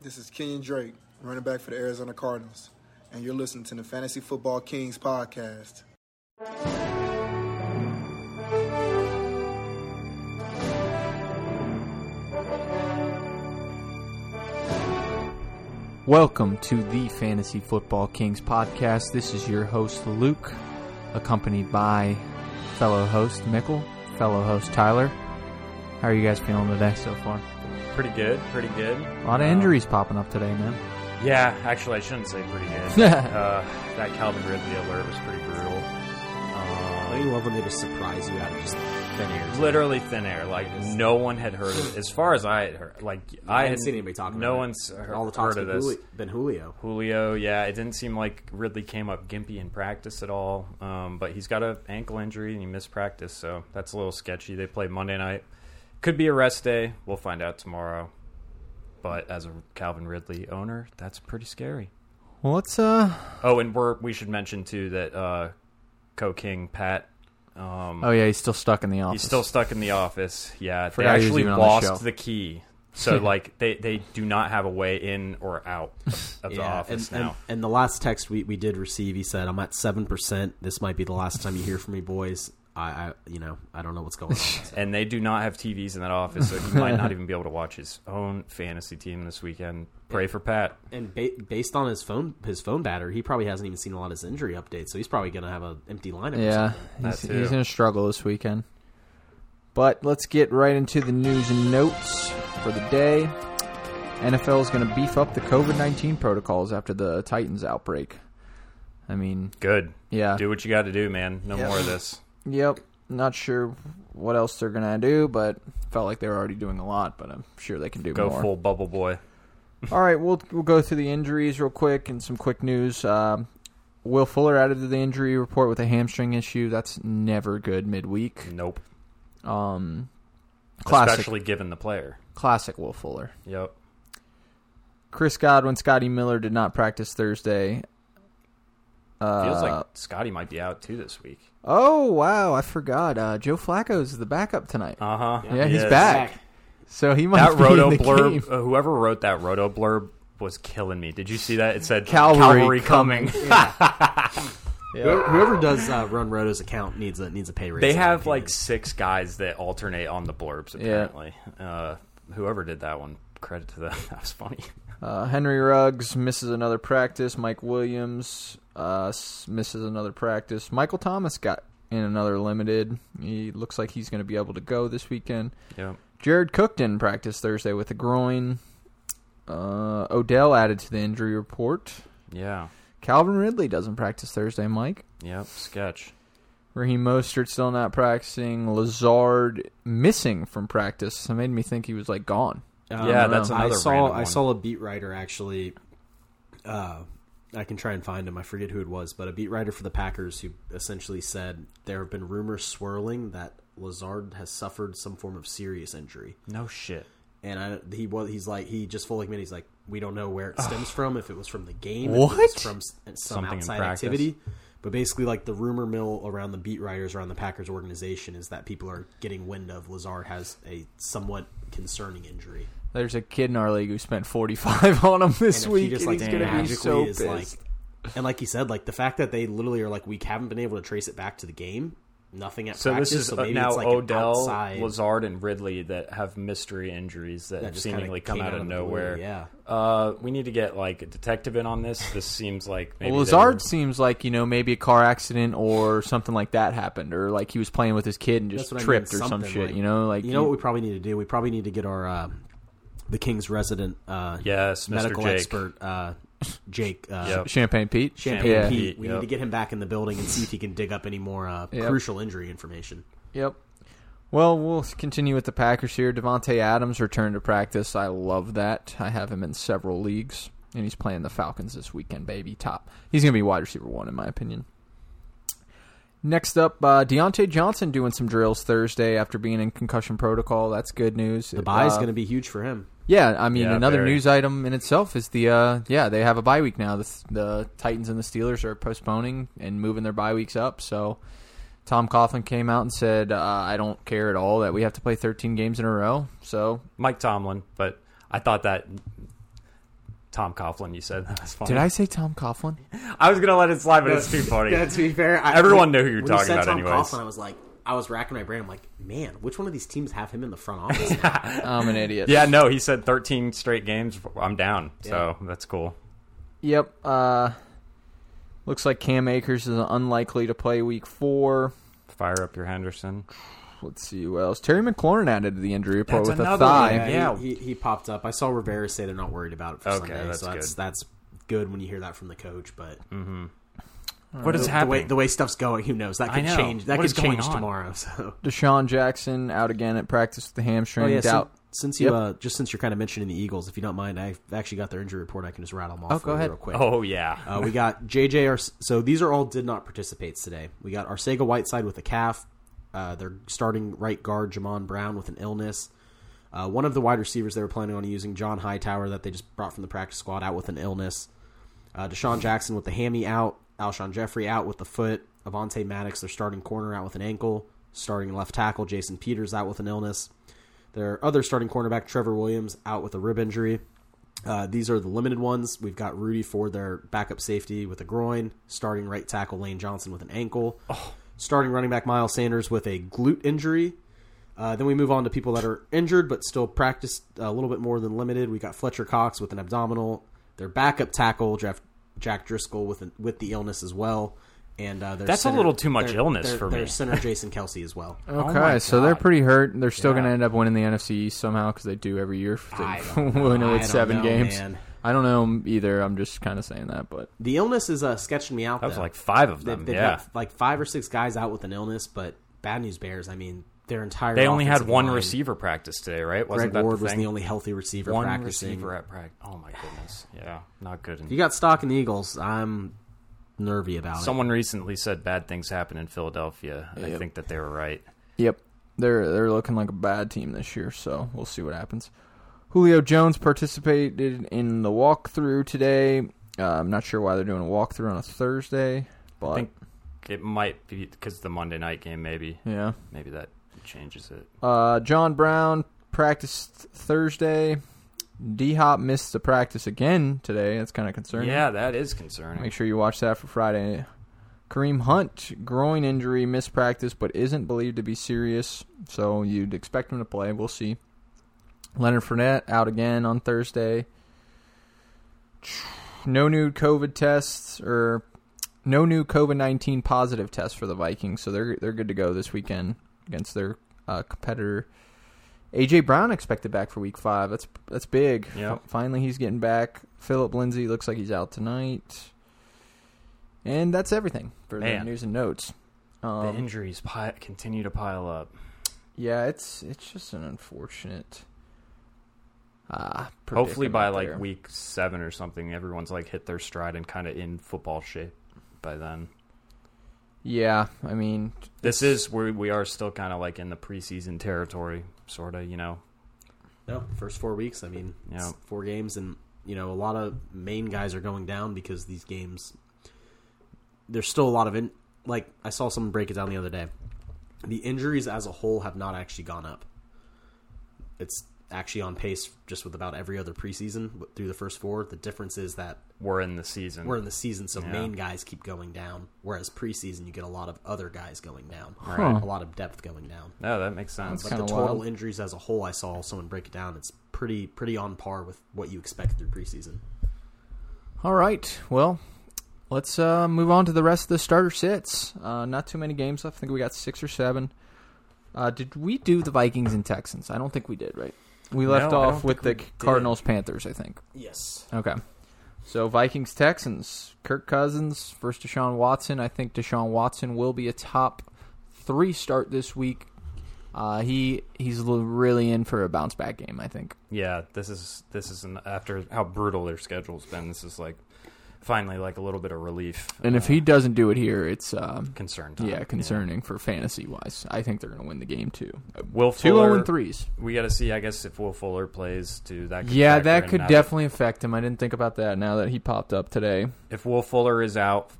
This is Kenyan Drake, running back for the Arizona Cardinals, and you're listening to the Fantasy Football Kings podcast. Welcome to the Fantasy Football Kings podcast. This is your host Luke, accompanied by fellow host Mickle, fellow host Tyler. How are you guys feeling today so far? Pretty good, pretty good. A lot of Um, injuries popping up today, man. Yeah, actually, I shouldn't say pretty good. uh, that Calvin Ridley alert was pretty brutal. Don't Um, you love when they just surprise you out of just thin air? literally thin air. Like no one had heard of it. As far as I had heard, like I, I hadn't seen anybody talking No about one's heard, All the talks heard of been this. Julio, been Julio. Julio, yeah, it didn't seem like Ridley came up gimpy in practice at all. Um, but he's got a ankle injury and he missed practice, so that's a little sketchy. They play Monday night. Could be a rest day. We'll find out tomorrow. But as a Calvin Ridley owner, that's pretty scary. Well, let's uh. Oh, and we're we should mention too that uh, Co King Pat. Um, Oh yeah, he's still stuck in the office. he's still stuck in the office. Yeah, Forgot they actually even on the lost the key, so like they they do not have a way in or out of, of the office and, now. And, and the last text we, we did receive, he said, "I'm at seven percent. This might be the last time you hear from me, boys. I, I you know, I don't know what's going on." and they do not have TVs in that office, so he might not even be able to watch his own fantasy team this weekend. Pray for Pat. and ba- based on his phone his phone batter, he probably hasn't even seen a lot of his injury updates, so he's probably going to have an empty lineup. Yeah, he's, he's gonna struggle this weekend. But let's get right into the news and notes for the day. NFL is going to beef up the COVID nineteen protocols after the Titans outbreak. I mean, Good. yeah, Do what you got to do, man. No Yep. more of this. Yep. Not sure what else they're gonna do, but felt like they were already doing a lot. But I'm sure they can do more. Go more. full bubble boy. All right, we'll we'll go through the injuries real quick and some quick news. Um, Will Fuller added to the injury report with a hamstring issue. That's never good midweek. Nope. Um, classic, Especially given the player. classic Will Fuller. Yep. Chris Godwin, Scotty Miller did not practice Thursday. Uh, Feels like Scotty might be out too this week. oh wow, I forgot. Uh, Joe Flacco's the backup tonight. Uh huh. yeah, he's back. So he might That be roto in the blurb, game. uh, whoever wrote that roto blurb was killing me. Did you see that? It said Cavalry coming. Whoever, whoever does uh, run Roto's account needs a needs a pay raise. they have opinion. like six guys that alternate on the blurbs. Apparently, uh, whoever did that one, credit to them. That was funny. Uh, Henry Ruggs misses another practice. Mike Williams uh, misses another practice. Michael Thomas got in another limited. He looks like he's going to be able to go this weekend. Yep. Jared Cook didn't practice Thursday with a groin. Uh, Odell added to the injury report. Yeah. Calvin Ridley doesn't practice Thursday, Mike. Yep. Sketch. Raheem Mostert still not practicing. Lazard missing from practice. That made me think he was like gone. Um, Yeah, that's I saw I saw a beat writer actually. Uh, I can try and find him. I forget who it was, but a beat writer for the Packers who essentially said there have been rumors swirling that Lazard has suffered some form of serious injury, No shit. and I, he was he's like he just fully admitted he's like we don't know where it stems from. If it was from the game, if it was What? from some Something in outside activity. But basically, like the rumor mill around the beat writers around the Packers organization is that people are getting wind of Lazard has a somewhat concerning injury. There's a kid in our league who spent 45 on him this and if he week, just and like he's going to be so is pissed. like, and like you said, like the fact that they literally are like we haven't been able to trace it back to the game, nothing at So practice. this is so uh, maybe now it's like Odell, outside Lazard, and Ridley that have mystery injuries that, that seemingly come came out of the blue, nowhere. Yeah, Uh, we need to get like a detective in on this. This seems like maybe well, Lazard were- seems like you know maybe a car accident or something like that happened, or like he was playing with his kid and just That's what I tripped mean, or some shit. like- you know, like you know what we probably need to do? We probably need to get our uh, the King's resident uh, Yes, medical Jake. expert uh, Jake uh, Yep. Champagne Pete. Champagne yeah. Pete. Pete, We yep. need to get him back in the building and see if he can dig up any more uh, Yep. crucial injury information. Yep. Well, we'll continue with the Packers here. Davante Adams returned to practice. I love that. I have him in several leagues, and he's playing the Falcons this weekend, baby. Top. He's going to be wide receiver one, in my opinion. Next up, uh, Diontae Johnson doing some drills Thursday after being in concussion protocol. That's good news. The bye is Uh, going to be huge for him. Yeah, I mean, Yeah, another very. news item in itself is the uh, yeah they have a bye week now. The, the Titans and the Steelers are postponing and moving their bye weeks up. So Tom Coughlin came out and said, uh, "I don't care at all that we have to play 13 games in a row." So Mike Tomlin, but I thought that Tom Coughlin. You said that was funny. Did I say Tom Coughlin? I was gonna let it slide, but it's too funny. Yeah, to be fair, I, Everyone knew who you were when you talking said about Tom anyways. Coughlin, I was like, I was racking my brain. I'm like, man, which one of these teams have him in the front office? I'm an idiot. Yeah, no, he said 13 straight games. I'm down, so that's cool. Yep. Uh, looks like Cam Akers is unlikely to play week four. Fire up your Henderson. Let's see who else. Terry McLaurin added to the injury report That's with a thigh. one. Yeah. he, he, he popped up. I saw Rivera say they're not worried about it for Okay, Sunday, that's so that's good. that's good when you hear that from the coach. But What is the, the happening? way the way stuff's going, who knows? That could know. change. That What could change tomorrow. So. DeSean Jackson out again at practice with the hamstring. Oh yeah, Doubt. since you Yep. uh, just since you're kind of mentioning the Eagles, if you don't mind, I've actually got their injury report. I can just rattle them off. Oh, go ahead. Real quick. oh yeah, Uh, we got JJ. Ars- so these are all did not participate today. We got Arcega Whiteside with a calf. Uh, they're starting right guard Jamon Brown with an illness. Uh, one of the wide receivers they were planning on using, John Hightower, that they just brought from the practice squad, out with an illness. Uh, DeSean Jackson with the hammy out. Alshon Jeffery out with the foot. Avonte Maddox, their starting corner, out with an ankle. Starting left tackle Jason Peters out with an illness. Their other starting cornerback Trevor Williams out with a rib injury. Uh, these are the limited ones. We've got Rudy Ford, their backup safety, with a groin. Starting right tackle Lane Johnson with an ankle. Starting running back Miles Sanders with a glute injury. Uh, then we move on to people that are injured but still practiced a little bit more than limited. We got Fletcher Cox with an abdominal. Their backup tackle Jeff, Jack Driscoll with an, with the illness as well. And uh, their That's a little too much their- illness their- for their me. center Jason Kelce as well. Okay, my so they're pretty hurt. They're still going to end up winning the NFC East somehow because they do every year. If I don't know. win I with seven know, games. man. I don't know either. I'm just kind of saying that, but The illness is uh, sketching me out. that was though. like five of They- them. They've yeah, got like five or six guys out with an illness, but bad news bears. I mean, their entire they only had one line- receiver practice today, right? Greg Wasn't that Ward the was the only healthy receiver one practicing. receiver at practice. Oh my goodness, yeah, not good. If you got stock in the Eagles, I'm nervy about it. Someone recently said bad things happen in Philadelphia. I think that they were right. Yep, they're they're looking like a bad team this year. So we'll see what happens. Julio Jones participated in the walkthrough today. Uh, I'm not sure why they're doing a walkthrough on a Thursday, but I think it might be because the Monday night game. Maybe, yeah. maybe that changes it. Uh, John Brown practiced Thursday. D Hop missed the practice again today. That's kind of concerning. Yeah, that is concerning. Make sure you watch that for Friday. Kareem Hunt, groin injury, missed practice, but isn't believed to be serious. So you'd expect him to play. We'll see. Leonard Fournette out again on Thursday. No new COVID tests or no new COVID nineteen positive tests for the Vikings, so they're they're good to go this weekend against their uh, competitor. AJ Brown expected back for Week Five. That's that's big. Yep. Finally, he's getting back. Philip Lindsay looks like he's out tonight. And that's everything for the news and notes. the Um, injuries pi- continue to pile up. yeah, it's it's just an unfortunate. Uh, Hopefully by like there. week seven or something, everyone's like hit their stride and kind of in football shape by then. Yeah, I mean, This is where we are still kind of like in the preseason territory, sort of. You know, No, first four weeks. I mean, it's Yeah. four games, and you know a lot of main guys are going down because these games. There's still a lot of in. Like I saw someone break it down the other day. The injuries as a whole have not actually gone up. It's actually on pace just with about every other preseason through the first four. The difference is that we're in the season. we're in the season, so Yeah. main guys keep going down, whereas preseason you get a lot of other guys going down, Huh. a lot of depth going down. no, that makes sense. But the total wild. injuries as a whole, I saw someone break it down. It's pretty pretty on par with what you expect through preseason. All right. Well, let's uh, move on to the rest of the starter sits. Uh, not too many games left. I think we got six or seven. Uh, did we do the Vikings and Texans? I don't think we did. Right? We left No, off with the think did. Cardinals Panthers. I think. Yes. Okay. So Vikings Texans. Kirk Cousins versus Deshaun Watson. I think Deshaun Watson will be a top three start this week. Uh, he he's really in for a bounce back game. I think. yeah, this is this is an, after how brutal their schedule's been. This is like finally like a little bit of relief. And if Uh, he doesn't do it here, it's um, concern time. yeah concerning for fantasy wise. I think they're going to win the game too. Will Two Fuller, zero and threes. We got to see, I guess, if Will Fuller plays too. That could Yeah, that could definitely affect him. I didn't think about that. Now that he popped up today. If Will Fuller is out,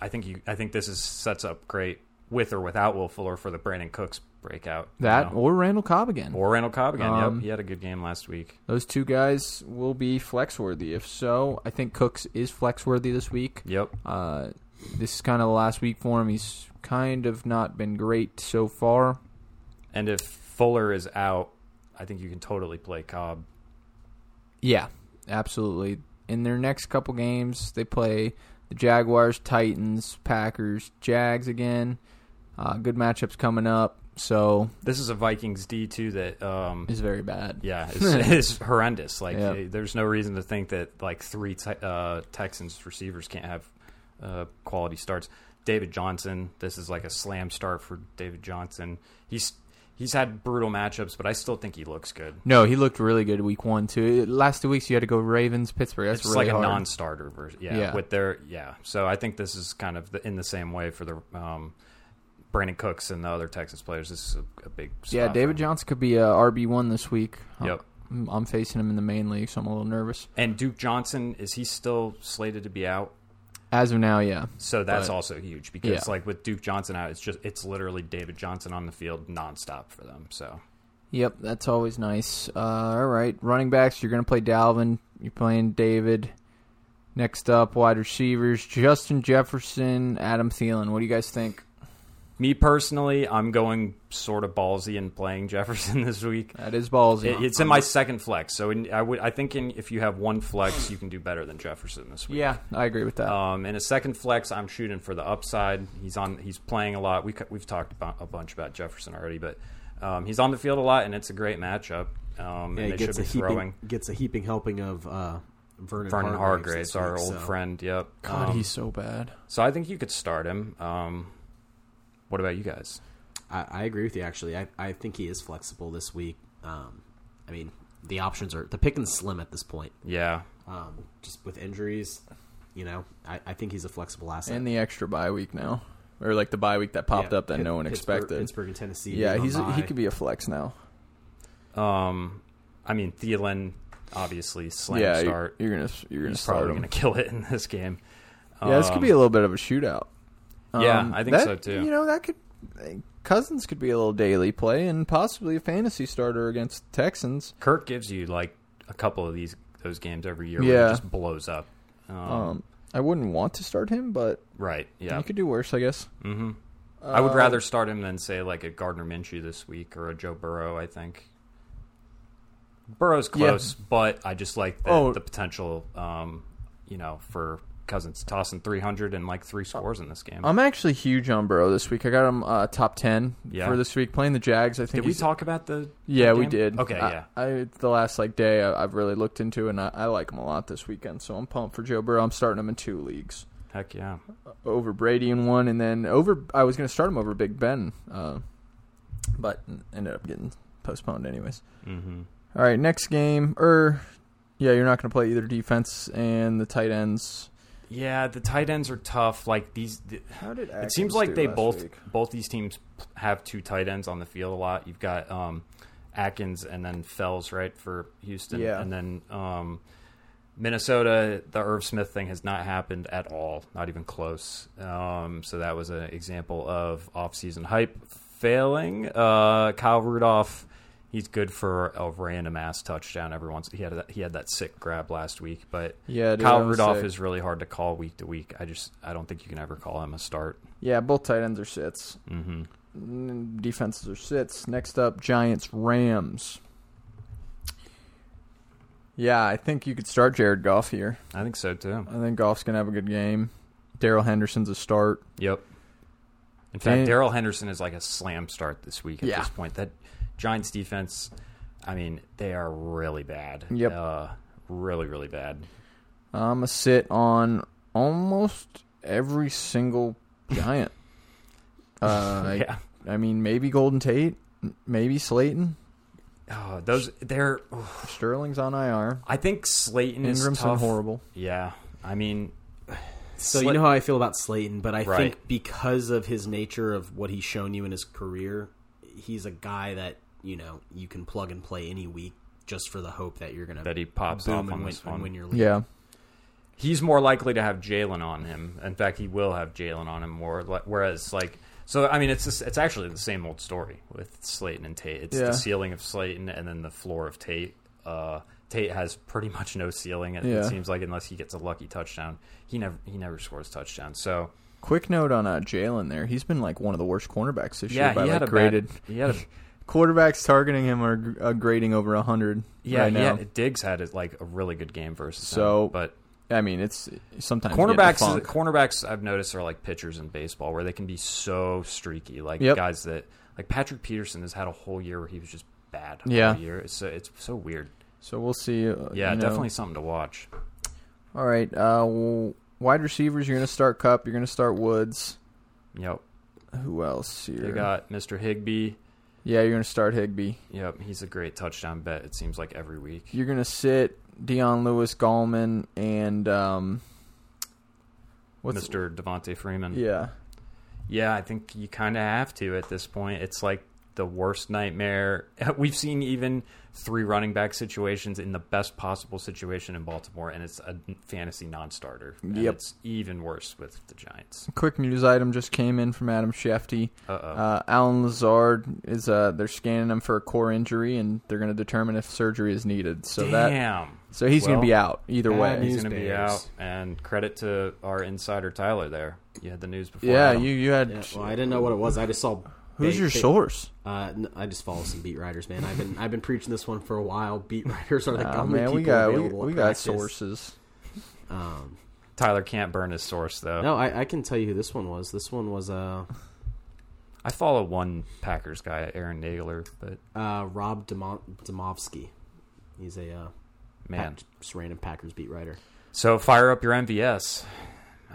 I think you. I think this is sets up great with or without Will Fuller for the Brandin Cooks breakout. you That know? or Randall Cobb again. or Randall Cobb again. Um, yep, he had a good game last week. Those two guys will be flex worthy. If so, I think Cooks is flex worthy this week. Yep. Uh, this is kind of the last week for him. He's kind of not been great so far. And if Fuller is out, I think you can totally play Cobb. Yeah, absolutely. In their next couple games, they play the Jaguars, Titans, Packers, Jags again. Uh, good matchups coming up, so This is a Vikings D too that um, it's very bad. Yeah, it's, it's horrendous. Like, Yeah. eh, there's no reason to think that like three te- uh, Texans receivers can't have uh, quality starts. David Johnson, this is like a slam start for David Johnson. He's he's had brutal matchups, but I still think he looks good. No, he looked really good week one too. Last two weeks you had to go Ravens, Pittsburgh. That's it's really like hard. a non-starter version. Yeah, Yeah. with their yeah. So I think this is kind of the, in the same way for the um, Brandin Cooks and the other Texas players. This is a, a big yeah, David. Johnson could be a RB one this week. Yep. I'm, I'm facing him in the main league, so I'm a little nervous. And Duke Johnson is he still slated to be out? As of now, yeah. So that's But- also huge because Yeah. like with Duke Johnson out, it's just it's literally David Johnson on the field nonstop for them. So Yep, that's always nice. Uh, all right, running backs. You're going to play Dalvin. You're playing David. Next up, wide receivers: Justin Jefferson, Adam Thielen. What do you guys think? Me personally, I'm going sort of ballsy and playing Jefferson this week. That is ballsy. It, it's in my second flex, so in, I would I think in, if you have one flex, you can do better than Jefferson this week. yeah, I agree with that. Um, in a second flex, I'm shooting for the upside. He's on. He's playing a lot. We we've talked about a bunch about Jefferson already, but um, he's on the field a lot, and it's a great matchup. Um, Yeah, and he they gets should a be throwing. heaping gets a heaping helping of uh, Vernon, Vernon Hargreaves, Hargraves, our week, old so- friend. Yep. God, Um, he's so bad. so I think you could start him. Um, what about you guys? I, I agree with you. Actually, I, I think he is flexible this week. Um, I mean, the options are the pick and slim at this point. Yeah, Um, just with injuries, you know, I, I think he's a flexible asset. And the extra bye week now, or like the bye week that popped Yeah, up that Pitt- no one Pittsburgh- expected. Pittsburgh and Tennessee. yeah, he's on he could be a flex now. Um, I mean Thielen, obviously slam yeah, you- start. you're gonna you're gonna He's start probably him. going to kill it in this game. Yeah, this could Um, be a little bit of a shootout. Yeah, Um, I think that- so, too. You know, that could Cousins could be a little daily play and possibly a fantasy starter against Texans. Kirk gives you like a couple of these those games every year where Yeah. he just blows up. Um, Um, I wouldn't want to start him, but right. Yeah. you could do worse, I guess. hmm I would Uh, rather start him than say like a Gardner Minshew this week or a Joe Burrow. I think Burrow's Yeah. close, but I just like the, Oh. the potential. Um, you know, for Cousins tossing three hundred and like three scores in this game. I'm actually huge on Burrow this week. I got him uh, top ten Yeah. for this week playing the Jags. I think Did we talk about the? Yeah, we did. Okay, I- yeah. I the last like day I, I've really looked into and I, I like him a lot this weekend. So I'm pumped for Joe Burrow. I'm starting him in two leagues Heck yeah. over Brady in one, and then over I was going to start him over Big Ben, uh, but ended up getting postponed anyways. hmm All right, next game. Or yeah, you're not going to play either defense and the tight ends. Yeah, the tight ends are tough. Like these, th- How did it seems like they both both these teams have two tight ends on the field a lot. You've got um, Atkins and then Fells, right, for Houston, Yeah. and then um, Minnesota. The Irv Smith thing has not happened at all, not even close. Um, so that was an example of off-season hype failing. Uh, Kyle Rudolph. He's good for a random ass touchdown every once. He had that, he had that sick grab last week, but Yeah, dude, Kyle Rudolph sick. is really hard to call week to week. I just I don't think you can ever call him a start. Yeah, both tight ends are sits. hmm Mm, Defenses are sits. Next up, Giants Rams. Yeah, I think you could start Jared Goff here. I think so too. I think Goff's gonna have a good game. Darrell Henderson's a start. Yep. In fact, Darrell Henderson is like a slam start this week at Yeah. this point. That Giants defense, I mean, they are really bad. Yep. Uh, really, really bad. I'm a sit on almost every single Giant. uh, I- yeah. I, mean, maybe Golden Tate, maybe Slayton. Oh, those they're. Sterling's on IR. I think Slayton is tough. horrible. Yeah. I mean, So Slay- you know how I feel about Slayton, but I Right. think because of his nature of what he's shown you in his career, he's a guy that you know you can plug and play any week just for the hope that you're gonna that he pops off and on win, this and one. win your league. Yeah. he's more likely to have Jalen on him. In fact, he will have Jalen on him more. Whereas, like So I mean, it's just, it's actually the same old story with Slayton and Tate. It's Yeah. the ceiling of Slayton and then the floor of Tate. Uh, Tate has pretty much no ceiling. It, Yeah. it seems like unless he gets a lucky touchdown, he never he never scores touchdowns. So Quick note on uh, Jalen there. He's been like one of the worst cornerbacks this yeah, year by he like had a graded. bad, he had a Quarterbacks targeting him are uh, grading over 100 yeah right now. yeah. Diggs had like a really good game versus So, him, but I mean, it's sometimes cornerbacks cornerbacks I've noticed are like pitchers in baseball where they can be so streaky. Like Yep. guys that like Patrick Peterson has had a whole year where he was just bad. Yeah. year. It's so, it's so weird. So we'll see. Uh, Yeah, you know. definitely something to watch. All right. Uh, w- wide receivers, you're going to start Kupp. You're going to start Woods. Yep. Who else here? They got Mr. Higbee. Yeah, you're going to start Higbee. Yep, he's a great touchdown bet. It seems like every week. You're going to sit Dion Lewis, Gallman, and um, what's Mr. Devonta Freeman. Yeah, Yeah, I think you kind of have to at this point. It's like the worst nightmare. We've seen even three running back situations in the best possible situation in Baltimore, and it's a fantasy non-starter. And Yep. it's even worse with the Giants. quick news item just came in from Adam Shefty. Uh-oh. Uh, Allen Lazard is uh, they're scanning him for a core injury, and they're going to determine if surgery is needed. So that Damn. so he's going to be out either way. He's going to be out. And credit to our insider Tyler there. You had the news before. Yeah, Adam. you you had Yeah, well, I didn't know what it was. I just saw. Who's ba- your ba- source? Uh, n- I just follow some beat writers, man. I've been I've been preaching this one for a while. Beat writers are the Nah, only man, people we got we, at we got sources. Um, Tyler can't burn his source though. no, I, I can tell you who this one was. This one was uh, I follow one Packers guy, Aaron Nagler, but uh, Rob Demo- Demovsky. He's a uh, man. Pack- just random Packers beat writer. So fire up your MVS.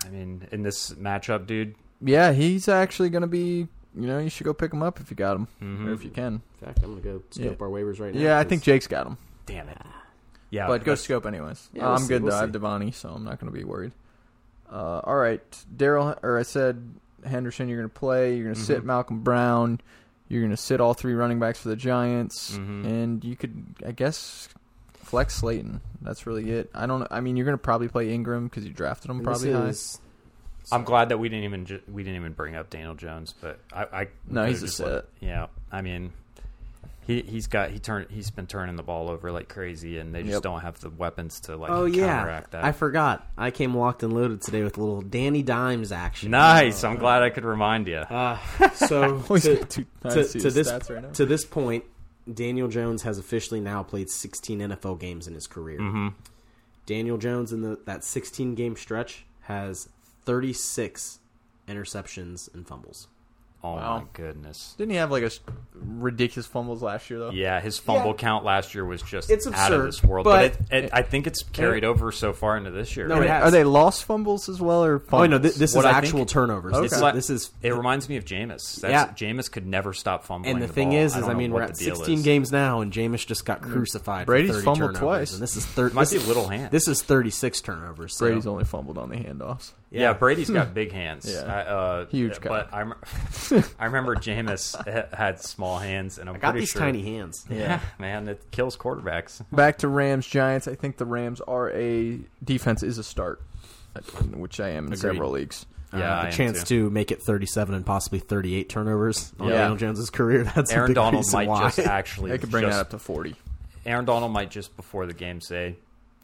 I mean, in this matchup, dude. Yeah, he's actually going to be. You know, you should go pick him up if you got him, Mhm. or if you can. In fact, I'm gonna go scope Yeah. our waivers right now. Yeah, I think Jake's got him, Damn it. Yeah, but go scope anyways. Yeah, Uh, we'll I'm see, good we'll though. I have. Devani, so I'm not going to be worried. Uh, all right, Darrell, or I said Henderson, you're going to play. You're going to sit. Malcolm Brown. You're going to sit all three running backs for the Giants, Mhm. and you could, I guess, flex Slayton. That's really it. I don't. I mean, you're going to probably play Engram because you drafted him And probably this high. Is- I'm glad that we didn't even ju- we didn't even bring up Daniel Jones, but I, I No, he's a just sit. let- yeah, I mean, he he's got he turned he's been turning the ball over like crazy, and they just Yep. don't have the weapons to like Oh yeah, counteract that. I forgot. I came locked and loaded today with a little Danny Dimes action. nice. I'm glad I could remind you. Uh, so Always to, got two- I to, to this right now. to this point, Daniel Jones has officially now played 16 NFL games in his career. hmm Daniel Jones in the that 16 game stretch has 36 interceptions and fumbles. Oh Wow. my goodness. Didn't he have like a s- ridiculous fumbles last year though? Yeah, his fumble Yeah. count last year was just It's out absurd, of this world. But, but- it, it, I think it's carried over so far into this year. No, Are it they- has. Are they lost fumbles as well or? Fumbles? Oh no, th- this What is I actual think- turnovers. Okay. This, is, like- this is It reminds me of Jameis. That's, Yeah. Jameis could never stop fumbling. and the, the thing ball. is, I is don't I know mean, we're the at deal 16 is. games now, and Jameis just got crucified. Brady's for 30 fumbled turnovers, twice. and this is third. Might this be is- little hand. This is 36 turnovers. So. Brady's only fumbled on the handoffs. Yeah, Brady's got big hands. Yeah. I, uh, Huge guy. But I, rem- I remember Jameis had small hands, and I'm I got these sure, tiny hands. Yeah, man, it kills quarterbacks. Back to Rams Giants. I think the Rams are a defense is a start, which I am in Agreed. several leagues. Yeah, uh, I chance too. to make it 37 and possibly 38 turnovers on Yeah. Daniel Jones's career. That's a Aaron big Donald might why. just actually They could bring just, that up to forty. Aaron Donald might just before the game say,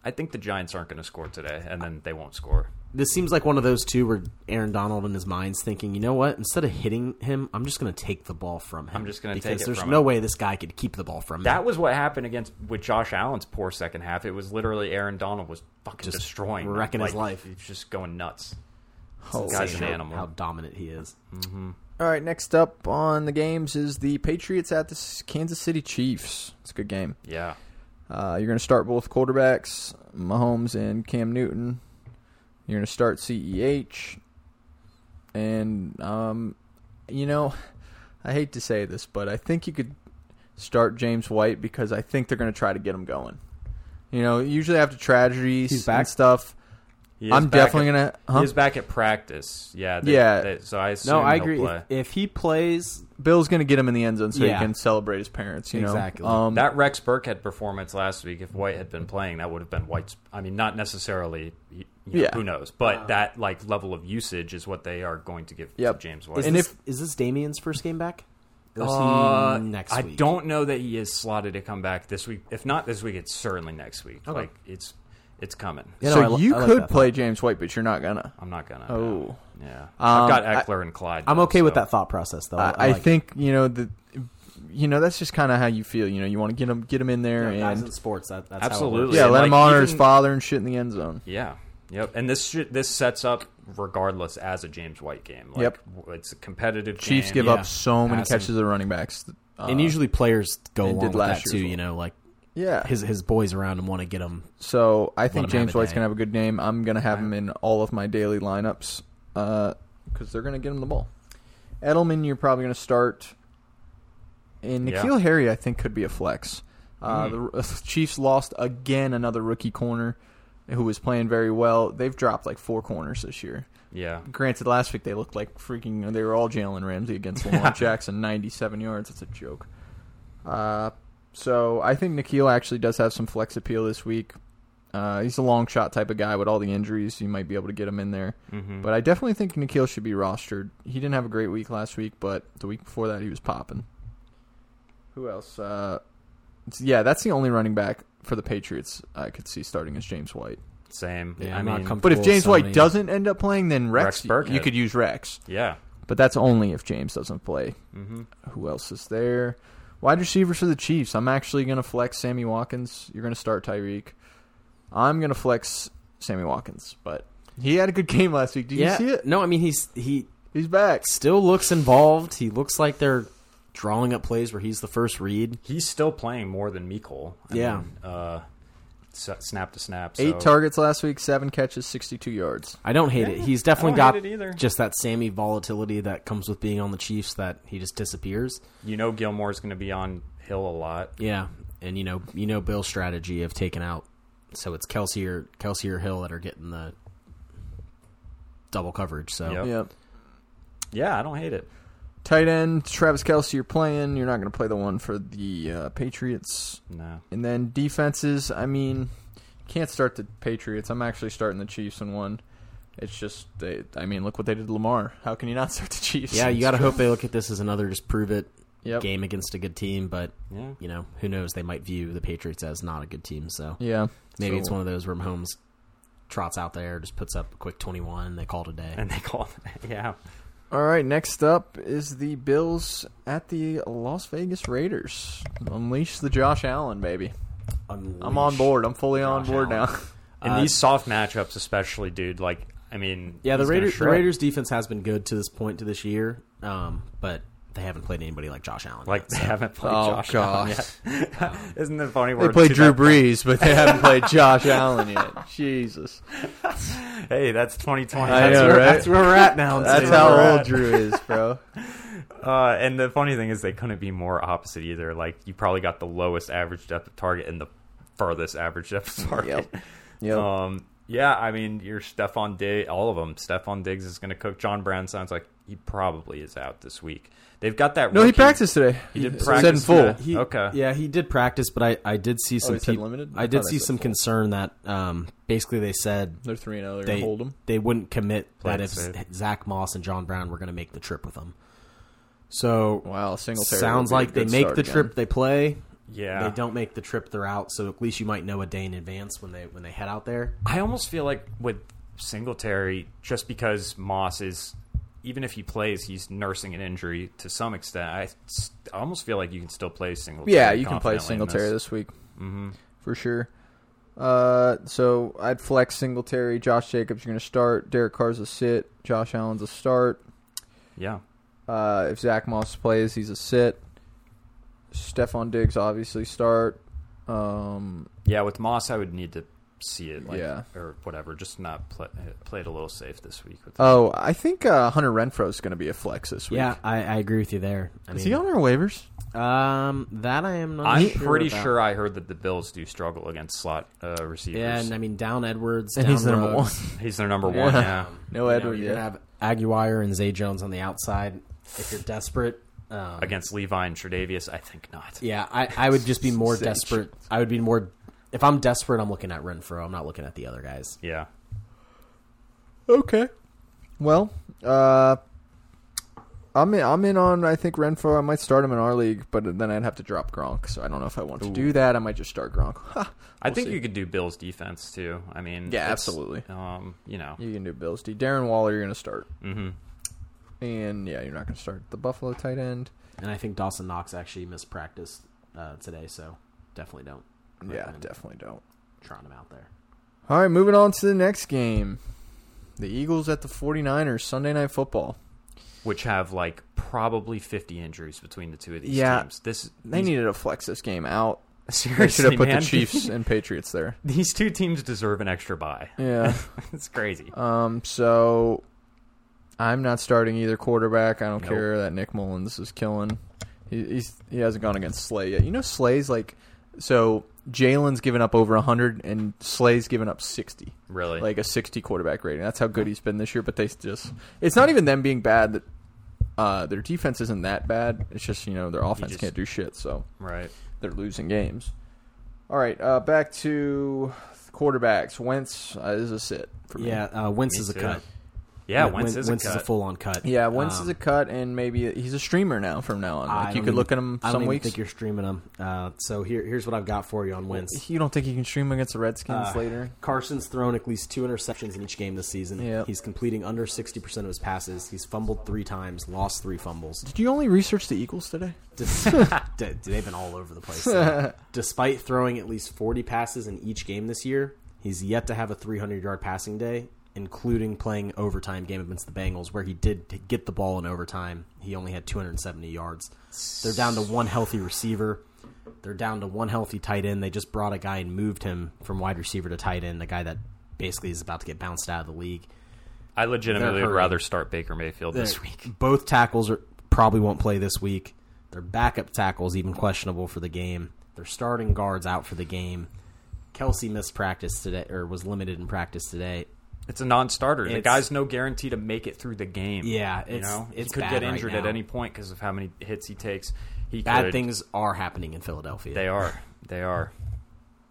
"I think the Giants aren't going to score today," and then they won't score. This seems like one of those two where Aaron Donald in his mind's thinking, you know what? Instead of hitting him, I'm just going to take the ball from him. I'm just gonna because take it there's no him. way this guy could keep the ball from him. That me. was what happened against with Josh Allen's poor second half. It was literally Aaron Donald was fucking Just destroying, them. wrecking his Like, life. He's just going nuts. Oh, This guy's an animal. How dominant he is. All right, next up on the games is the Patriots at the Kansas City Chiefs. It's a good game. Yeah, Uh, you're going to start both quarterbacks, Mahomes and Cam Newton. You're going to start CEH. And, um, you know, I hate to say this, but I think you could start James White because I think they're going to try to get him going. You know, usually after tragedies He's back? and stuff, I'm definitely at- going to. Huh? He is back at practice. Yeah, they- Yeah. they- so I assume No, I he'll agree. play. If, if he plays, Bill's going to get him in the end zone so Yeah. he can celebrate his parents. You know, Exactly. Um, That Rex Burkhead performance last week, if White had been playing, that would have been White's. I mean, not necessarily you know, Yeah. who knows? But that like level of usage is what they are going to give Yep. to James Is White. And this, if- is this Damien's first game back? Or is he Uh, next I week? don't know that he is slotted to come back this week. If not this week, it's certainly next week. Okay. Like it's it's coming. You know, so I li- you I like could that play James White, but you're not gonna. I'm not gonna. Oh. No. yeah. Um, I've got I- Ekeler and Clyde. I'm though, okay with that thought process, though. I, I like it. think you know the, you know that's just kind of how you feel. You know, you want to get him get him in there Yeah, guys and in sports. That, that's Absolutely. yeah, And, let him like, honor his father and shit in the end zone. Yeah. Yep. And this should, this sets up regardless as a James White game. Like, Yep. It's a competitive Chiefs game. give Yeah. up so many Passing. catches to running backs. Uh, and usually players go they along did with last that too. as You know, like yeah. his his boys around him want to get him. So I think James White's gonna have a good game. I'm gonna have him in all of my daily lineups because they're gonna get him the ball. Edelman, you're probably gonna start. And Yeah. N'Keal Harry, I think, could be a flex. Uh, Mm. The Chiefs lost again another rookie corner who was playing very well. They've dropped like four corners this year. Yeah. Granted, last week they looked like freaking. They were all Jalen Ramsey against Lamar Jackson, 97 yards. It's a joke. Uh, so I think N'Keal actually does have some flex appeal this week. Uh, he's a long shot type of guy with all the injuries. You might be able to get him in there. hmm But I definitely think N'Keal should be rostered. He didn't have a great week last week, but the week before that he was popping. Who else? Uh, yeah, that's the only running back for the Patriots I could see starting as James White. Same. Yeah, I I'm not mean, comfortable But if James White doesn't end up playing, then Rex, Rex you- Burkhead. you could use Rex. yeah. But that's only if James doesn't play. hmm Who else is there? Wide receivers for the Chiefs. I'm actually going to flex Sammy Watkins. You're going to start Tyreek. I'm going to flex Sammy Watkins, but he had a good game last week. Did yeah, you see it? no, I mean he's he He's back. still looks involved. He looks like they're drawing up plays where he's the first read. He's still playing more than Mecole. I Yeah. mean, uh, snap to snap. So. Eight targets last week, seven catches, 62 yards. I don't hate it. He's definitely got hate it either. just that Sammy volatility that comes with being on the Chiefs that he just disappears. You know Gilmore's going to be on Hill a lot. Yeah, and you know you know Bill's strategy of taking out. So it's Kelce or Kelce or Hill that are getting the double coverage. So Yep. Yep. Yeah, I don't hate it. Tight end, Travis Kelce, you're playing. You're not going to play the one for the uh, Patriots. No. And then defenses, I mean, can't start the Patriots. I'm actually starting the Chiefs in one. It's just, they, I mean, look what they did to Lamar. How can you not start the Chiefs? yeah, you got to hope they look at this as another just prove it Yep. game against a good team. But Yeah. you know who knows? They might view the Patriots as not a good team. So Yeah. maybe So- it's one of those where Mahomes trots out there, just puts up a quick twenty one, they call it a day. And they call it yeah. All right, next up is the Bills at the Las Vegas Raiders. Unleash the Josh Allen, baby. I'm on board. I'm fully on board Allen. now. In Uh, these soft matchups, especially, dude. Like, I mean, Yeah, the Raiders, the. Raiders defense has been good to this point to this year, um, but they haven't played anybody like Josh Allen. Like yet, they so. haven't played Oh, Josh Allen God. yet. Isn't it funny? They we're played Drew? Brees, but they haven't played Josh Allen yet. Jesus. Hey, that's 2020. I That's know, where- right? That's where we're at now. That's That's how old at. Drew is, bro. Uh, and the funny thing is, they couldn't be more opposite either. Like, you probably got the lowest average depth of target and the furthest average depth of target. Yep. Yep. Um, yeah, I mean, your Stefon Diggs, all of them. Stefon Diggs is going to cook. John Brown sounds like he probably is out this week. They've got that. no, he practiced today. He did practice. Said in practice full. today. He, Okay. Yeah, he did practice, but I, I did see some he said limited? I I did see some full. concern that um, basically they said They're three and zero. They're they gonna hold him. they wouldn't commit Play that if safe. Zach Moss and John Brown were going to make the trip with them. So Wow, single sounds like they make the trip, they play. Yeah. They don't make the trip, they're out. So at least you might know a day in advance when they when they head out there. I almost feel like with Singletary, just because Moss is, even if he plays, he's nursing an injury to some extent. I almost feel like you can still play Singletary. Yeah, you can play Singletary this. this week Mhm. for sure. Uh, so I'd flex Singletary. Josh Jacobs, you're going to start. Derek Carr's a sit. Josh Allen's a start. Yeah. Uh, if Zach Moss plays, he's a sit. Stefon Diggs obviously start. Um, Yeah, with Moss, I would need to see it. Like, Yeah. Or whatever. Just not play, play it a little safe this week. With oh, I think uh, Hunter Renfrow is going to be a flex this week. Yeah, I, I agree with you there. I is mean, he on our waivers? Um, that I am not. I'm sure pretty about. sure I heard that the Bills do struggle against slot uh, receivers. Yeah, and I mean down Edwards, And down he's the number one. He's their number Yeah. one. Yeah. No You know, you're yet. gonna have Aguirre and Zay Jones on the outside. If you're desperate, um, Against Levi and Tredavious, I think not. yeah, I, I would just be more desperate. I would be more. If I'm desperate, I'm looking at Renfrow. I'm not looking at the other guys. Yeah. Okay. Well, uh, I'm in, I'm in on I think Renfrow. I might start him in our league, but then I'd have to drop Gronk. So I don't know if I want to Ooh. do that. I might just start Gronk. Ha, I we'll think see. you could do Bills defense too. I mean, Yeah, absolutely. Um, you know, You can do Bills. D. Darren Waller, you're going to start, hmm and yeah, you're not going to start the Buffalo tight end. And I think Dawson Knox actually missed practice uh, today, so definitely don't. Yeah, definitely don't. Trotting him out there. All right, moving on to the next game. The Eagles at the 49ers Sunday Night Football. which have like probably 50 injuries between the two of these Yeah. teams. This They needed to flex this game out. They should seriously have put man. the Chiefs and Patriots there. these two teams deserve an extra bye. Yeah. it's crazy. Um, so I'm not starting either quarterback. I don't Nope. care that Nick Mullens is killing. He, he's he hasn't gone against Slay yet. You know, Slay's like so. Jalen's given up over 100 and Slay's given up 60, Really, like a 60 quarterback rating. That's how good he's been this year. But they just it's not even them being bad. That uh, their defense isn't that bad. It's just you know their offense just- can't do shit. So right? they're losing games. All right, uh, back to quarterbacks. Wentz uh, is a sit for me. Yeah, uh, Wentz Me is a too. cut. Yeah, Win- Wentz is a Wentz cut. is a full on cut. Yeah, Wentz Um, is a cut, and maybe he's a streamer now from now on. I Like you don't could look at even- him I don't some even weeks. think you're streaming him. Uh, so here, here's what I've got for you on Wentz. You don't think he can stream against the Redskins Uh, later? Carson's thrown at least two interceptions in each game this season. Yeah. He's completing under 60% of his passes. He's fumbled three times, lost three fumbles. Did you only research the Eagles today? They've been all over the place. So, Despite throwing at least 40 passes in each game this year, he's yet to have a 300 yard passing day, including playing overtime game against the Bengals, where he did get the ball in overtime. He only had 270 yards. They're down to one healthy receiver. They're down to one healthy tight end. They just brought a guy and moved him from wide receiver to tight end, a guy that basically is about to get bounced out of the league. I legitimately would rather start Baker Mayfield this They're- week. Both tackles are, probably won't play this week. Their backup tackles even questionable for the game. Their starting guards out for the game. Kelce missed practice today, or was limited in practice today. It's a non-starter. the guy's no guarantee to make it through the game. Yeah, you it's- know it's he could bad get right injured at any point because of how many hits he takes. He Bad could- things are happening in Philadelphia. They are. They are.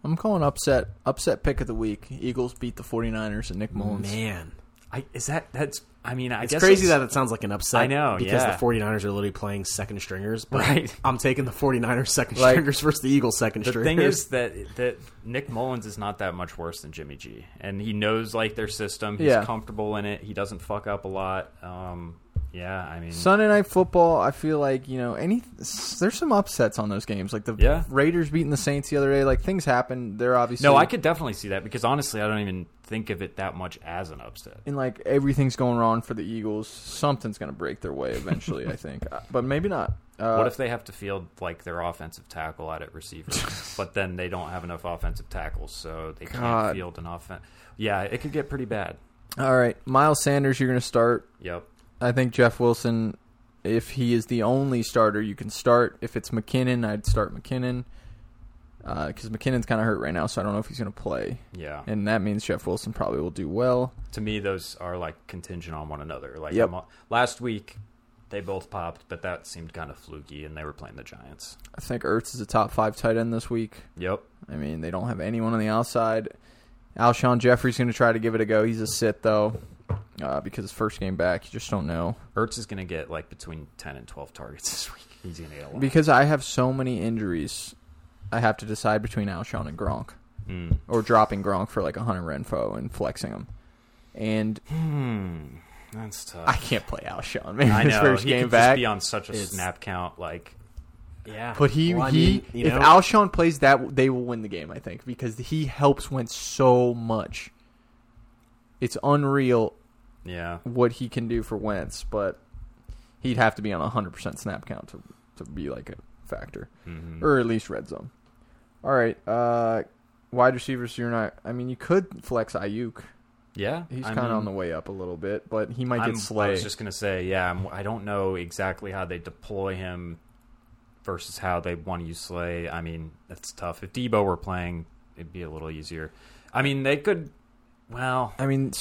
I'm calling upset upset pick of the week. Eagles beat the 49ers and Nick Mullens. Man, I is that that's. I mean, I it's guess crazy it's- that it sounds like an upset. I know, because yeah. the 49ers are literally playing second stringers. But Right. I'm taking the 49ers second Like- stringers versus the Eagles second The stringers. The thing is that that Nick Mullens is not that much worse than Jimmy G, and he knows like their system. He's Yeah. comfortable in it. He doesn't fuck up a lot. Um, yeah, I mean, Sunday night football. I feel like you know any. There's some upsets on those games, like the Yeah. Raiders beating the Saints the other day. Like things happen. They're obviously no, I could definitely see that because honestly, I don't even think of it that much as an upset. and like everything's going wrong for the Eagles. Something's gonna break their way eventually. I think, but maybe not. Uh, what if they have to field like their offensive tackle out at receiver, but then they don't have enough offensive tackles, so they can't God. field an offense? Yeah, it could get pretty bad. All right, Miles Sanders, you're gonna start. Yep. I think Jeff Wilson, if he is the only starter, you can start. If it's McKinnon, I'd start McKinnon uh, because McKinnon's kind of hurt right now, so I don't know if he's going to play. Yeah. And that means Jeff Wilson probably will do well. to me, those are like contingent on one another. Like Yep. Last week, they both popped, but that seemed kind of fluky, and they were playing the Giants. I think Ertz is a top five tight end this week. Yep. I mean, they don't have anyone on the outside. Alshon Jeffery's going to try to give it a go. He's a sit though, uh, because his first game back, you just don't know. Ertz is going to get like between ten and twelve targets this week. He's going to get a lot. Because I have so many injuries, I have to decide between Alshon and Gronk, Mm. or dropping Gronk for like a hundred Renfrow and flexing him. And Hmm. That's tough. I can't play Alshon. Man, I his know first he game back. just be on such a It's- snap count. Like, yeah, But he Well, I he mean, if know, Alshon plays that they will win the game, I think, because he helps Wentz so much. It's unreal yeah, what he can do for Wentz, but he'd have to be on a hundred percent snap count to to be like a factor. hmm Or at least red zone. All right. Uh wide receivers you're not I mean you could flex Aiyuk. yeah. He's kind of on the way up a little bit, but he might I'm- get Slay. I was just gonna say, yeah. I'm, I don't know exactly how they deploy him versus how they want to use Slay. I mean, that's tough. If Debo were playing, it'd be a little easier. I mean, they could. Well, I mean,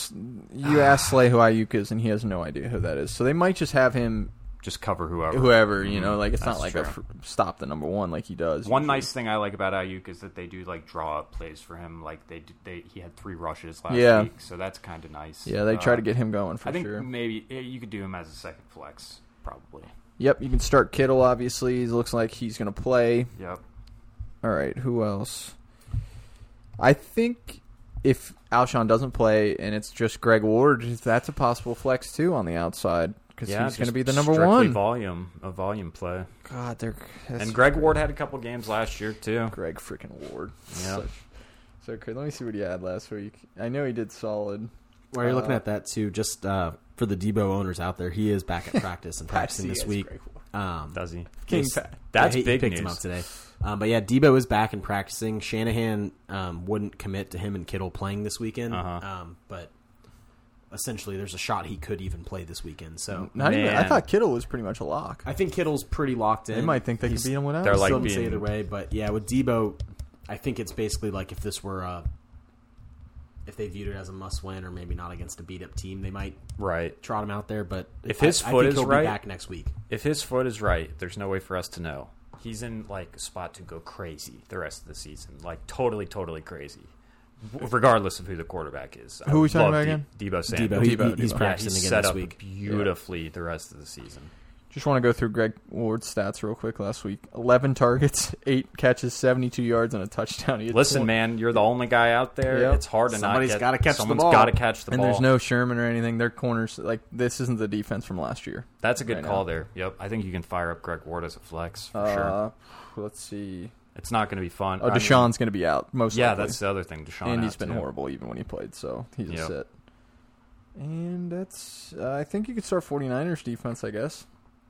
you ask Slay who Aiyuk is, and he has no idea who that is. So they might just have him just cover whoever. whoever. You know, Mhm. like it's That's not like a stop the number one like he does. One usually. nice thing I like about Aiyuk is that they do like draw up plays for him. Like they they he had three rushes last Yeah. week, so that's kind of nice. Yeah, they try Uh, to get him going for I think sure. maybe you could do him as a second flex, probably. Yep, you can start Kittle. Obviously, he looks like he's going to play. Yep. All right, who else? I think if Alshon doesn't play and it's just Greg Ward, that's a possible flex too on the outside because yeah, he's going to be the number one. Volume, a volume play. God, they're that's And Greg Ward had a couple games last year too. Greg freaking Ward. Yeah. So, so. Let me see what he had last week. I know he did solid. While you're looking Uh, at that too, just uh, for the Debo owners out there, he is back at practice and practicing Patsy this has week. Greg Ward. Um, Does he? King Yes. Pat. That's yeah, he, big he picked news. him up today. Um, but yeah, Deebo is back and practicing. Shanahan um, wouldn't commit to him and Kittle playing this weekend, Uh-huh. um, but essentially, there's a shot he could even play this weekend. So Not even. I Man. thought Kittle was pretty much a lock. I think Kittle's pretty locked in. They might think they He's- could beat him without. They're him. like Still didn't say being- either way, but yeah, with Deebo, I think it's basically like if this were uh, if they viewed it as a must win or maybe not against a beat up team, they might Right. trot him out there. But If his I, I foot think is he'll right- be back next week. If his foot is right, there's no way for us to know. He's in like a spot to go crazy the rest of the season, like totally, totally crazy, regardless of who the quarterback is. Who are we talking about D- again? Deebo Samuel. Deebo, he- Deebo, he's Deebo. practicing yeah, he's again set this up week. beautifully the rest of the season. Just want to go through Greg Ward's stats real quick last week. 11 targets, 8 catches, 72 yards, and a touchdown. He had Listen, 20 man, you're the only guy out there. Yep. It's hard to Somebody's not get. gotta catch the someone's ball. got to catch the And ball. there's no Sherman or anything. Their corners, like, this isn't the defense from last year. That's a good right call now. there. Yep, I think you can fire up Greg Ward as a flex for Uh, sure. Let's see. It's not going to be fun. Oh, I mean, Deshaun's going to be out, most yeah, likely. that's the other thing. Deshaun and he's been too. horrible even when he played, so he's a sit. And that's, uh, I think you could start 49ers defense, I guess.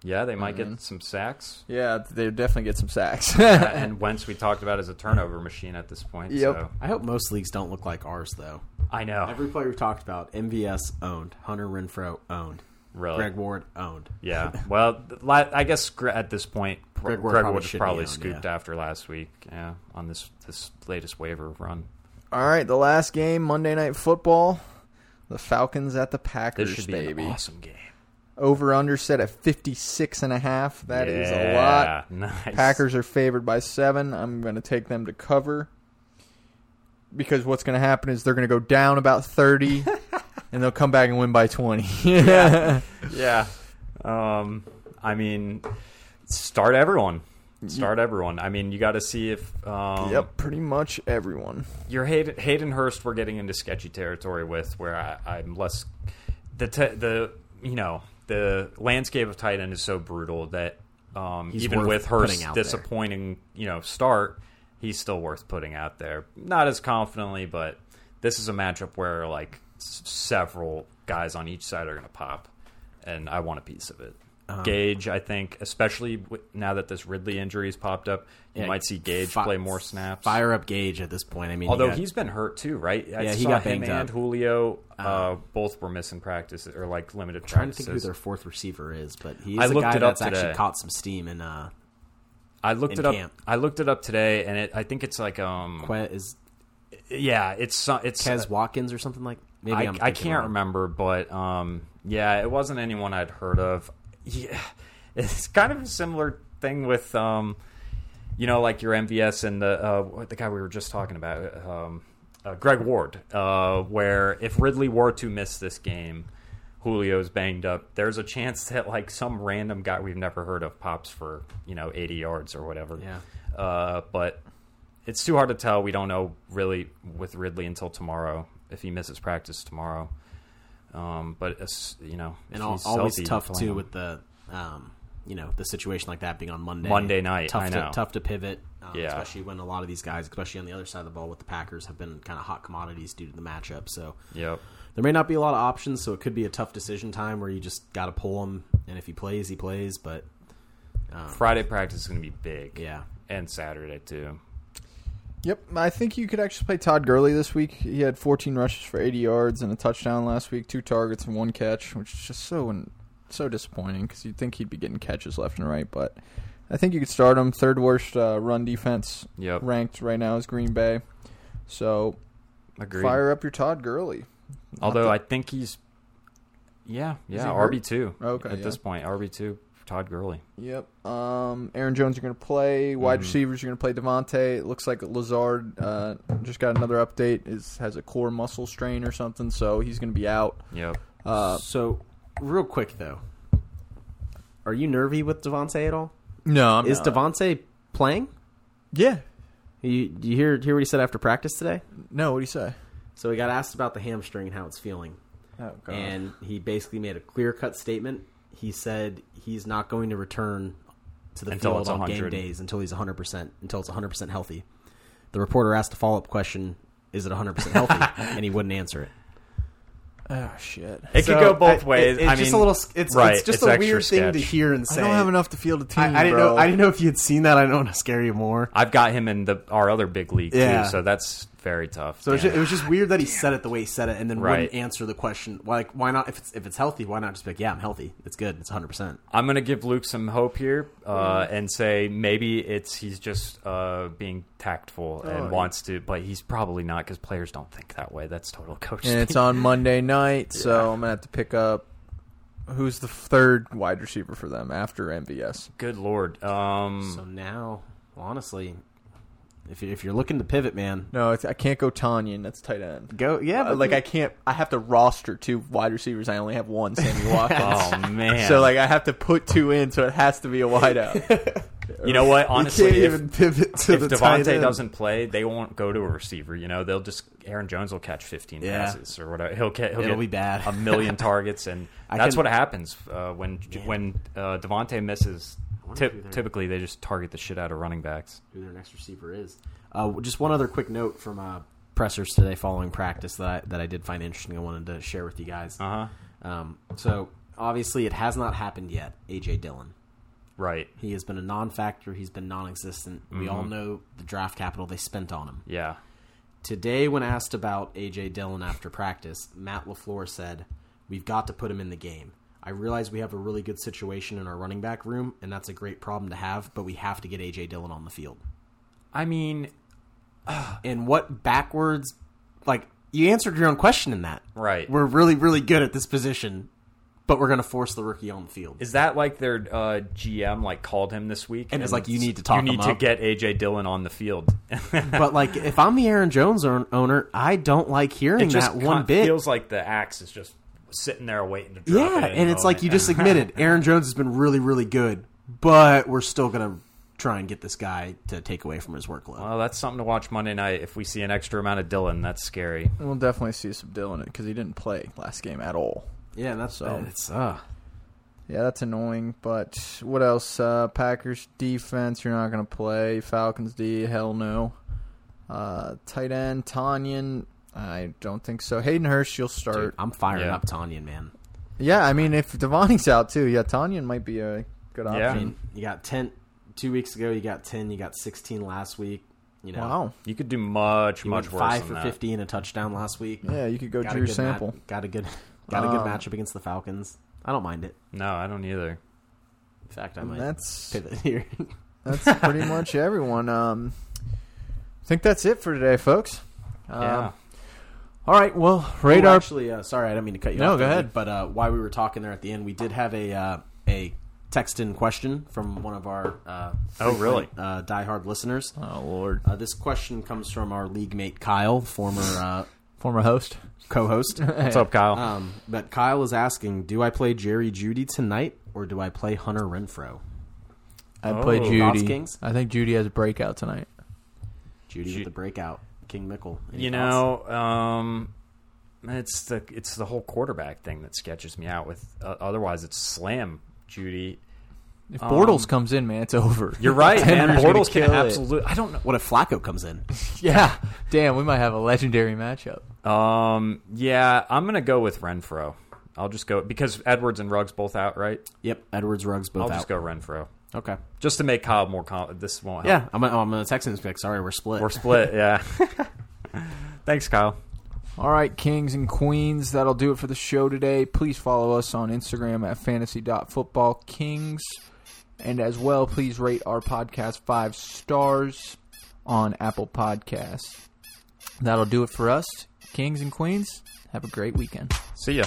Yeah, they might Mhm. get some sacks. Yeah, they definitely get some sacks. and Wentz, we talked about, is a turnover machine at this point. Yep. So I hope most leagues don't look like ours though. I know. Every player we talked about, MVS owned, Hunter Renfrow owned, really. Greg Ward owned. Yeah. Well, I guess at this point, Greg Greg, Ward Greg probably Ward should probably owned, scooped yeah. after last week. Yeah, on this this latest waiver run. All right, the last game, Monday Night Football. The Falcons at the Packers, This should be baby. an awesome game. Over under set at 56 and a half. That is a Yeah, lot. Nice. Packers are favored by 7. I'm going to take them to cover. Because what's going to happen is they're going to go down about 30 and they'll come back and win by 20. Yeah. Yeah. Um, I mean, start everyone. Start everyone. I mean, you got to see if um, yep, pretty much everyone. your Hayden, Hayden Hurst we're getting into sketchy territory with, where I, I'm less the te- the you know the landscape of tight end is so brutal that um, even with Hurst's out there. disappointing you know start, he's still worth putting out there. Not as confidently, but this is a matchup where like s- several guys on each side are going to pop, and I want a piece of it. Um, Gage, I think, especially now that this Ridley injury has popped up, you Yeah, might see Gage fi- play more snaps. Fire up Gage at this point. I mean, Although got- he's been hurt too, right? I Yeah, he got him banged and up. Julio uh, Uh, both were missing practice or like limited I'm trying to think who their fourth receiver is, but he's I a looked guy it up that's actually caught some steam. And uh, I looked in it up. I looked it up today, and it, I think it's like um, is yeah, it's it's Kez Watkins or something like. Maybe I, I can't remember, but um, yeah, it wasn't anyone I'd heard of. Yeah, it's kind of a similar thing with um, you know, like your MVS and the uh, the guy we were just talking about, um, uh, Greg Ward, uh, where if Ridley were to miss this game, Julio's banged up. There's a chance that like some random guy we've never heard of pops for you know 80 yards or whatever. Yeah. Uh, but it's too hard to tell. We don't know really with Ridley until tomorrow if he misses practice tomorrow. Um, but it's, you know, and al- he's always tough too with the um, you know the situation like that being on Monday Monday night, tough I to tough to pivot um, Yeah. especially when a lot of these guys especially on the other side of the ball with the Packers have been kind of hot commodities due to the matchup so Yep. there may not be a lot of options so it could be a tough decision time where you just got to pull him and if he plays he plays but um, Friday practice is going to be big. yeah And Saturday too. Yep, I think you could actually play Todd Gurley this week. He had 14 rushes for 80 yards and a touchdown last week, two targets and one catch, which is just so so disappointing because you'd think he'd be getting catches left and right. But I think you could start him. Third worst uh, run defense Yep. ranked right now is Green Bay. So Agreed. fire up your Todd Gurley. Although Not I think he's, yeah, yeah? RB two. Okay, At yeah. this point, RB two Todd Gurley. Yep. Um, Aaron Jones are going to play. Mm-hmm. Wide receivers are going to play Davante. It looks like Lazard uh, just got another update. Is has a core muscle strain or something, so he's going to be out. Yep. Uh, so, real quick though, are you nervy with Davante at all? no, I'm Is not. Davante playing? Yeah. You, do you hear hear what he said after practice today? No. What do you say? So he got asked about the hamstring and how it's feeling, Oh God. and he basically made a clear cut statement. He said he's not going to return to the Until field it's on 100. game days until he's 100 percent until it's 100 percent healthy. The reporter asked a follow up question: Is it 100 percent healthy? and he wouldn't answer it. oh shit. It So, could go both I- ways. it- it's I just mean, a little. It's, right, it's just it's a extra weird thing to sketch. hear and say. I don't have enough to field a team. I, I didn't bro. know. I didn't know if you had seen that. I don't want to scare you more. I've got him in the our other big league Yeah. too, so that's very tough. So it was, just, it was just weird that he said it the way he said it, and then Right. wouldn't answer the question. Like, why not? If it's if it's healthy, why not just be like, yeah, I'm healthy. It's good. It's 100. percent I'm gonna give Luke some hope here uh, and say maybe it's he's just uh, being tactful and Oh, wants to, but he's probably not because players don't think that way. That's total coach. and it's on Monday night, so I'm gonna have to pick up. Who's the third wide receiver for them after MVS? Good lord. Um, So now, honestly, if if you're looking to pivot, man, No, it's, I can't go Tonyan. That's tight end. go. Yeah, Uh, but like I can't. I have to roster two wide receivers. I only have one, Sammy Watkins. oh man. So like I have to put two in, so it has to be a wideout. you know what? Honestly, you can't if, even pivot to if the tight Davante end. doesn't play, they won't go to a receiver. You know, they'll just Aaron Jones will catch 15 Yeah. passes or whatever. He'll get he'll It'll get be bad. a million targets, and I that's can- what happens uh, when when uh, Davante misses. Tip, typically, they just target the shit out of running backs. who their next receiver is. Uh, just one other quick note from uh, pressers today following practice that I, that I did find interesting. I wanted to share with you guys. Uh huh. Um, so obviously, it has not happened yet. AJ Dillon. Right. He has been a non-factor. He's been non-existent. We all know the draft capital they spent on him. Yeah. Today, when asked about AJ Dillon after practice, Matt LaFleur said, "We've got to put him in the game. I realize we have a really good situation in our running back room, and that's a great problem to have. But we have to get AJ Dillon on the field." I mean, And what backwards, like you answered your own question in that. right. We're really, really good at this position, but we're going to force the rookie on the field. Is that like their uh, GM like called him this week And it's like, you need to talk about you need to up. get AJ Dillon on the field. but like, if I'm the Aaron Jones owner, I don't like hearing that one con- bit. feels like the axe is just sitting there waiting to drop Yeah, it and it's like you just admitted Aaron Jones has been really, really good, but we're still gonna try and get this guy to take away from his workload. Well, that's something to watch Monday night. If we see an extra amount of Dillon, that's scary. we'll definitely see some Dillon because he didn't play last game at all. yeah, and that's So- it's uh Yeah, that's annoying. But what else? Uh, Packers defense, you're not going to play. Falcons D, hell no. Uh, tight end, Tonyan, I don't think so. Hayden Hurst, you'll dude, start. I'm firing Yeah. up Tonyan, man. yeah, I mean, if Davante's out too, yeah, Tonyan might be a good option. Yeah. I mean, you got ten two weeks ago, you got ten, you got sixteen last week. You know, Wow. You could do much, you much went worse five than for that. fifty and a touchdown last week. Yeah, you could go got a Drew good ma- Sample. got a good, got a good Um, matchup against the Falcons. I don't mind it. No, I don't either. In fact, I might That's pivot here. that's pretty much everyone. Um, I think that's it for today, folks. Um, Yeah. All right. Well, Oh, radar. actually, uh, sorry, I didn't mean to cut you No, off. go ahead. But uh, while we were talking there at the end, we did have a uh, a text in question from one of our uh, Oh, really? frequent, uh, diehard listeners. oh Lord, Uh, this question comes from our league mate Kyle, former uh, former host. co-host. What's up, Kyle? Um, but Kyle is asking, do I play Jerry Jeudy tonight or do I play Hunter Renfrow? I'd Oh. play Thoughts, Jeudy. Kings? I think Jeudy has a breakout tonight. Jeudy Ju- with the breakout. King Mickle. Any you thoughts? know, um, it's the it's the whole quarterback thing that sketches me out. With uh, otherwise, it's slam Jeudy. If Um, Bortles comes in, man, it's over. You're right, man. Bortles can kill absolutely. I don't know. what if Flacco comes in? Yeah, damn, we might have a legendary matchup. Um, yeah, I'm gonna go with Renfrow. I'll just go because Edwards and Ruggs both out, right? Yep, Edwards, Ruggs, both out. I'll out. just go Renfrow Okay. just to make Kyle more. Com- this won't help. Yeah, I'm, oh, I'm going to text him and be like, sorry, we're split. we're split. Yeah. Thanks, Kyle. All right, kings and queens, that'll do it for the show today. Please follow us on Instagram at fantasy.footballkings. And as well, please rate our podcast five stars on Apple Podcasts. That'll do it for us. Kings and queens, have a great weekend. See ya.